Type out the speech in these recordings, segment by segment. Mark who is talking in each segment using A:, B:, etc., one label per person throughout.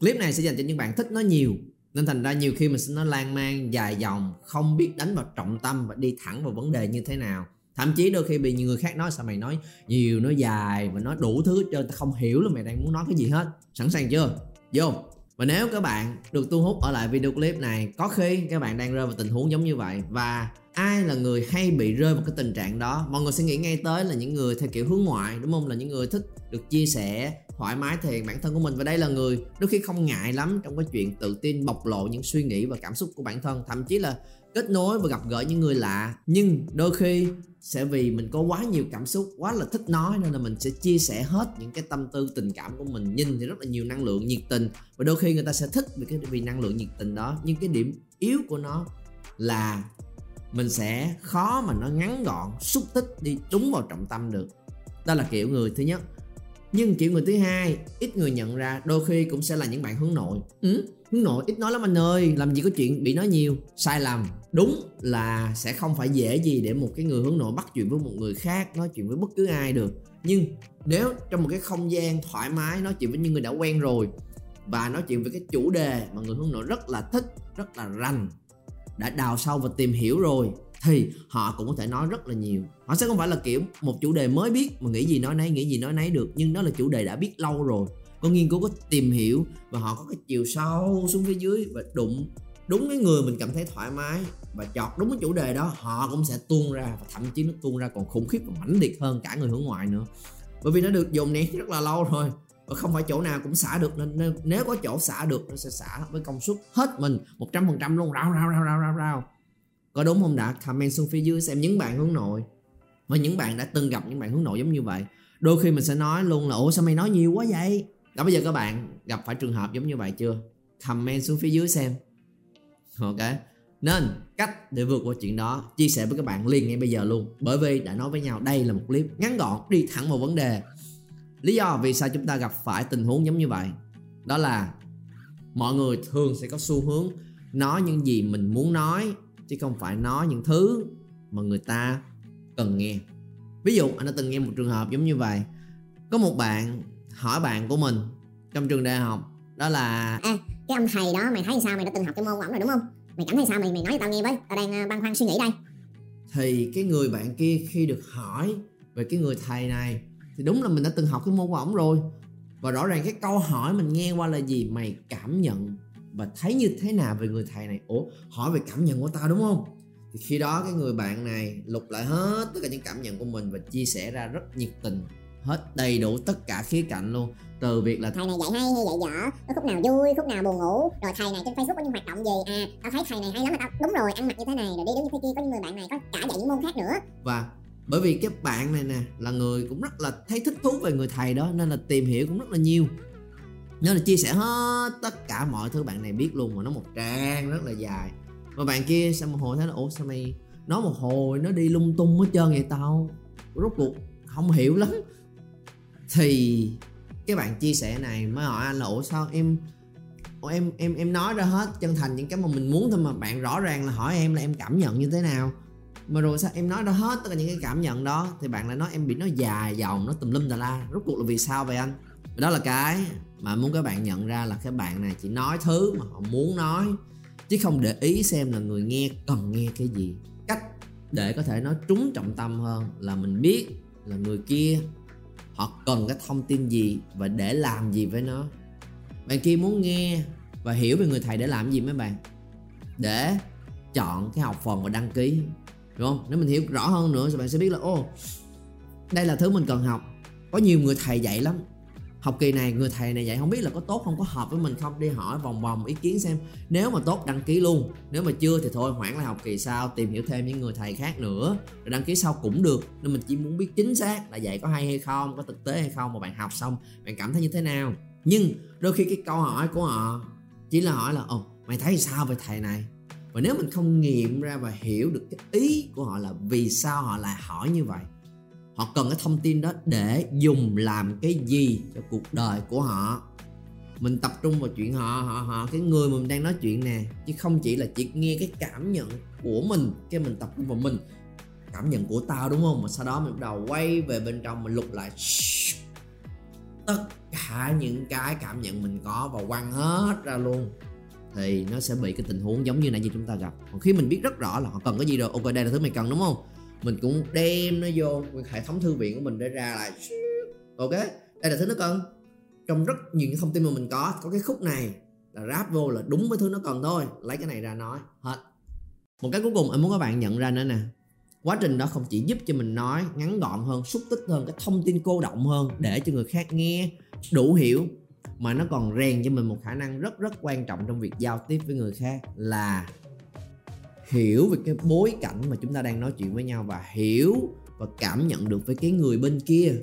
A: Clip này sẽ dành cho những bạn thích nó nhiều Nên thành ra nhiều khi mình sẽ nói lan man dài dòng Không biết đánh vào trọng tâm và đi thẳng vào vấn đề như thế nào Thậm chí đôi khi bị nhiều người khác nói sao mày nói nhiều, nói dài và nói đủ thứ cho ta không hiểu là mày đang muốn nói cái gì hết Sẵn sàng chưa? Vô! Và nếu các bạn được thu hút ở lại video clip này Có khi các bạn đang rơi vào tình huống giống như vậy Và ai là người hay bị rơi vào cái tình trạng đó Mọi người sẽ nghĩ ngay tới là những người theo kiểu hướng ngoại đúng không? Là những người thích được chia sẻ thoải mái thể hiện bản thân của mình. Và đây là người đôi khi không ngại lắm trong cái chuyện tự tin, bộc lộ những suy nghĩ và cảm xúc của bản thân. Thậm chí là kết nối và gặp gỡ những người lạ. Nhưng đôi khi sẽ vì mình có quá nhiều cảm xúc, quá là thích nói nên là mình sẽ chia sẻ hết những cái tâm tư, tình cảm của mình. Nhìn thì rất là nhiều năng lượng nhiệt tình. Và đôi khi người ta sẽ thích vì cái, vì năng lượng nhiệt tình đó. Nhưng cái điểm yếu của nó là mình sẽ khó mà nó ngắn gọn, xúc tích đi đúng vào trọng tâm được. Đó là kiểu người thứ nhất nhưng kiểu người thứ hai ít người nhận ra đôi khi cũng sẽ là những bạn hướng nội. Ừ, hướng nội ít nói lắm anh ơi làm gì có chuyện bị nói nhiều. Sai lầm đúng là sẽ không phải dễ gì để một cái người hướng nội bắt chuyện với một người khác nói chuyện với bất cứ ai được. Nhưng nếu trong một cái không gian thoải mái nói chuyện với những người đã quen rồi và nói chuyện về cái chủ đề mà người hướng nội rất là thích rất là rành đã đào sâu và tìm hiểu rồi thì họ cũng có thể nói rất là nhiều. Họ sẽ không phải là, kiểu, một chủ đề mới biết mà nghĩ gì nói nấy, nghĩ gì nói nấy được, nhưng đó là chủ đề đã biết lâu rồi. Có nghiên cứu có tìm hiểu và họ có cái chiều sâu xuống phía dưới và đụng đúng cái người mình cảm thấy thoải mái và chọt đúng cái chủ đề đó, họ cũng sẽ tuôn ra và thậm chí nó tuôn ra còn khủng khiếp và mãnh liệt hơn cả người hướng ngoại nữa. Bởi vì nó được dùng nén rất là lâu rồi và không phải chỗ nào cũng xả được, nên nếu có chỗ xả được nó sẽ xả với công suất hết mình 100% luôn, rao rao rao rao rao rao có đúng không đã comment xuống phía dưới xem những bạn hướng nội. Và những bạn đã từng gặp những bạn hướng nội giống như vậy. Đôi khi mình sẽ nói luôn là, ủa, sao mày nói nhiều quá vậy? Đó, bây giờ các bạn gặp phải trường hợp giống như vậy chưa? Comment xuống phía dưới xem. Ok. Nên, cách để vượt qua chuyện đó, chia sẻ với các bạn liền ngay bây giờ luôn. Bởi vì đã nói với nhau, đây là một clip ngắn gọn, đi thẳng vào vấn đề. Lý do vì sao chúng ta gặp phải tình huống giống như vậy, đó là mọi người thường sẽ có xu hướng nói những gì mình muốn nói chứ không phải nói những thứ mà người ta cần nghe. Ví dụ anh đã từng nghe một trường hợp giống như vậy. Có một bạn hỏi bạn của mình trong trường đại học đó là
B: Ê, cái ông thầy đó mày thấy sao? Mày đã từng học cái môn của ổng rồi đúng không? Mày cảm thấy sao? Mày mày nói cho tao nghe với. Tao đang ờ, băn khoăn suy nghĩ đây.
A: Thì cái người bạn kia khi được hỏi về cái người thầy này thì đúng là mình đã từng học cái môn của ổng rồi. Và rõ ràng cái câu hỏi mình nghe qua là gì mày cảm nhận và thấy như thế nào về người thầy này? Ủa, hỏi về cảm nhận của tao, đúng không? Thì khi đó cái người bạn này lục lại hết tất cả những cảm nhận của mình và chia sẻ ra rất nhiệt tình, hết đầy đủ tất cả khía cạnh luôn. Từ việc là
B: thầy này dạy hay hay dạy dở, có khúc nào vui, khúc nào buồn ngủ, rồi thầy này trên facebook có những hoạt động gì? À tao thấy thầy này hay lắm mà tao, đúng rồi, ăn mặc như thế này, rồi đi đứng như thế kia, có những người bạn này có cả dạy những môn khác nữa.
A: Và bởi vì cái bạn này nè, là người cũng rất là thấy thích thú về người thầy đó, nên là tìm hiểu cũng rất là nhiều nên là chia sẻ hết tất cả mọi thứ, bạn này biết luôn mà nó một trang rất là dài. Mà bạn kia sao một hồi thấy là ủa, sao mày nói một hồi, nó đi lung tung hết trơn vậy tao? Rốt cuộc không hiểu lắm. Thì cái bạn chia sẻ này mới hỏi anh là, ủa, sao em, ủa, em em em nói ra hết chân thành những cái mà mình muốn thôi mà bạn rõ ràng là hỏi em là em cảm nhận như thế nào? Mà rồi sao em nói ra hết tất cả những cái cảm nhận đó, thì bạn lại nói em bị nó dài dòng, nó tùm lum tà la. Rốt cuộc là vì sao vậy anh? Đó là cái mà muốn các bạn nhận ra là các bạn này chỉ nói thứ mà họ muốn nói, chứ không để ý xem là người nghe cần nghe cái gì. Cách để có thể nói trúng trọng tâm hơn là mình biết là người kia họ cần cái thông tin gì và để làm gì với nó. Bạn kia muốn nghe và hiểu về người thầy để làm gì mấy bạn? Để chọn cái học phần và đăng ký, đúng không? Nếu mình hiểu rõ hơn nữa thì bạn sẽ biết là ô đây là thứ mình cần học. Có nhiều người thầy dạy lắm học kỳ này, người thầy này dạy không biết là có tốt không, có hợp với mình không? Đi hỏi vòng vòng ý kiến xem. Nếu mà tốt, đăng ký luôn. Nếu mà chưa thì thôi, hoãn lại học kỳ sau, tìm hiểu thêm những người thầy khác nữa. Rồi đăng ký sau cũng được nên mình chỉ muốn biết chính xác là dạy có hay hay không, có thực tế hay không, mà bạn học xong, bạn cảm thấy như thế nào. Nhưng đôi khi cái câu hỏi của họ chỉ là hỏi là, ồ, mày thấy sao về thầy này? Và nếu mình không nghiệm ra và hiểu được cái ý của họ là vì sao họ lại hỏi như vậy họ cần cái thông tin đó để dùng làm cái gì cho cuộc đời của họ. Mình tập trung vào chuyện họ họ họ, cái người mà mình đang nói chuyện nè, chứ không chỉ là chỉ nghe cái cảm nhận của mình, cái mình tập trung vào mình. Cảm nhận của tao, đúng không? Mà sau đó mình bắt đầu quay về bên trong, mình lục lại. Tất cả những cái cảm nhận mình có và quăng hết ra luôn. Thì nó sẽ bị cái tình huống giống như nãy như chúng ta gặp. Còn khi mình biết rất rõ là họ cần cái gì rồi, ok, đây là thứ mày cần, đúng không? Mình cũng đem nó vô, hệ thống thư viện của mình để ra lại ok, đây là thứ nó cần. Trong rất nhiều những thông tin mà mình có có cái khúc này là ráp vô là đúng với thứ nó cần thôi. Lấy cái này ra nói, hết. Một cái cuối cùng em muốn các bạn nhận ra nữa nè. Quá trình đó không chỉ giúp cho mình nói ngắn gọn hơn, xúc tích hơn, cái thông tin cô động hơn, để cho người khác nghe, đủ hiểu, mà nó còn rèn cho mình một khả năng rất rất quan trọng trong việc giao tiếp với người khác là hiểu về cái bối cảnh mà chúng ta đang nói chuyện với nhau và hiểu và cảm nhận được với cái người bên kia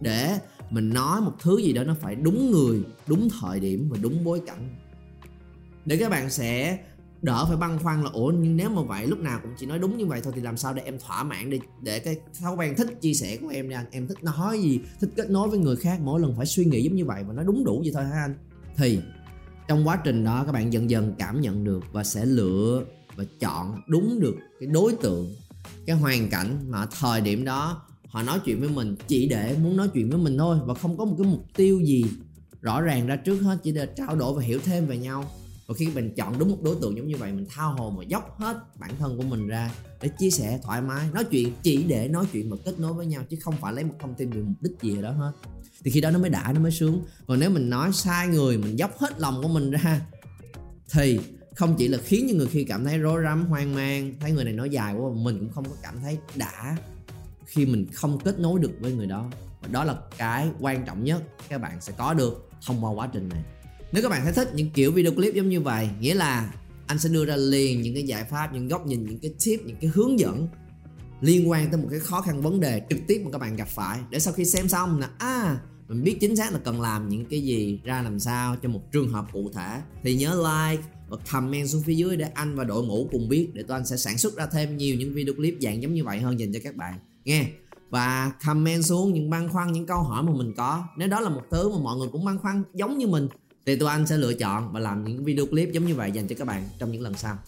A: để mình nói một thứ gì đó nó phải đúng người, đúng thời điểm và đúng bối cảnh. Để các bạn sẽ đỡ phải băn khoăn là, ủa, nhưng nếu mà vậy lúc nào cũng chỉ nói đúng như vậy thôi thì làm sao để em thỏa mãn đi? Để cái thói quen thích chia sẻ của em nha, em thích nói gì, thích kết nối với người khác, mỗi lần phải suy nghĩ giống như vậy và nói đúng đủ vậy thôi hả anh. Thì, trong quá trình đó các bạn dần dần cảm nhận được và sẽ lựa và chọn đúng được cái đối tượng, cái hoàn cảnh mà thời điểm đó họ nói chuyện với mình chỉ để muốn nói chuyện với mình thôi và không có một cái mục tiêu gì rõ ràng ra trước hết, chỉ để trao đổi và hiểu thêm về nhau. Và khi mình chọn đúng một đối tượng giống như vậy, mình thao hồ mà dốc hết bản thân của mình ra để chia sẻ thoải mái, nói chuyện chỉ để nói chuyện và kết nối với nhau chứ không phải lấy một thông tin vì mục đích gì đó hết. Thì khi đó nó mới đã, nó mới sướng. Còn nếu mình nói sai người, mình dốc hết lòng của mình ra thì không chỉ là khiến cho người khi cảm thấy rối rắm, hoang mang, thấy người này nói dài quá, mình cũng không có cảm thấy đã khi mình không kết nối được với người đó. Và đó là cái quan trọng nhất các bạn sẽ có được thông qua quá trình này. Nếu các bạn thấy thích những kiểu video clip giống như vậy, nghĩa là anh sẽ đưa ra liền những cái giải pháp, những góc nhìn, những cái tip, những cái hướng dẫn liên quan tới một cái khó khăn vấn đề trực tiếp mà các bạn gặp phải. Để sau khi xem xong là à mình biết chính xác là cần làm những cái gì, ra làm sao cho một trường hợp cụ thể, thì nhớ like và comment xuống phía dưới để anh và đội ngũ cùng biết để tụi anh sẽ sản xuất ra thêm nhiều những video clip dạng giống như vậy hơn dành cho các bạn. Nghe. Và comment xuống những băn khoăn, những câu hỏi mà mình có. Nếu đó là một thứ mà mọi người cũng băn khoăn giống như mình, thì tụi anh sẽ lựa chọn và làm những video clip giống như vậy dành cho các bạn trong những lần sau.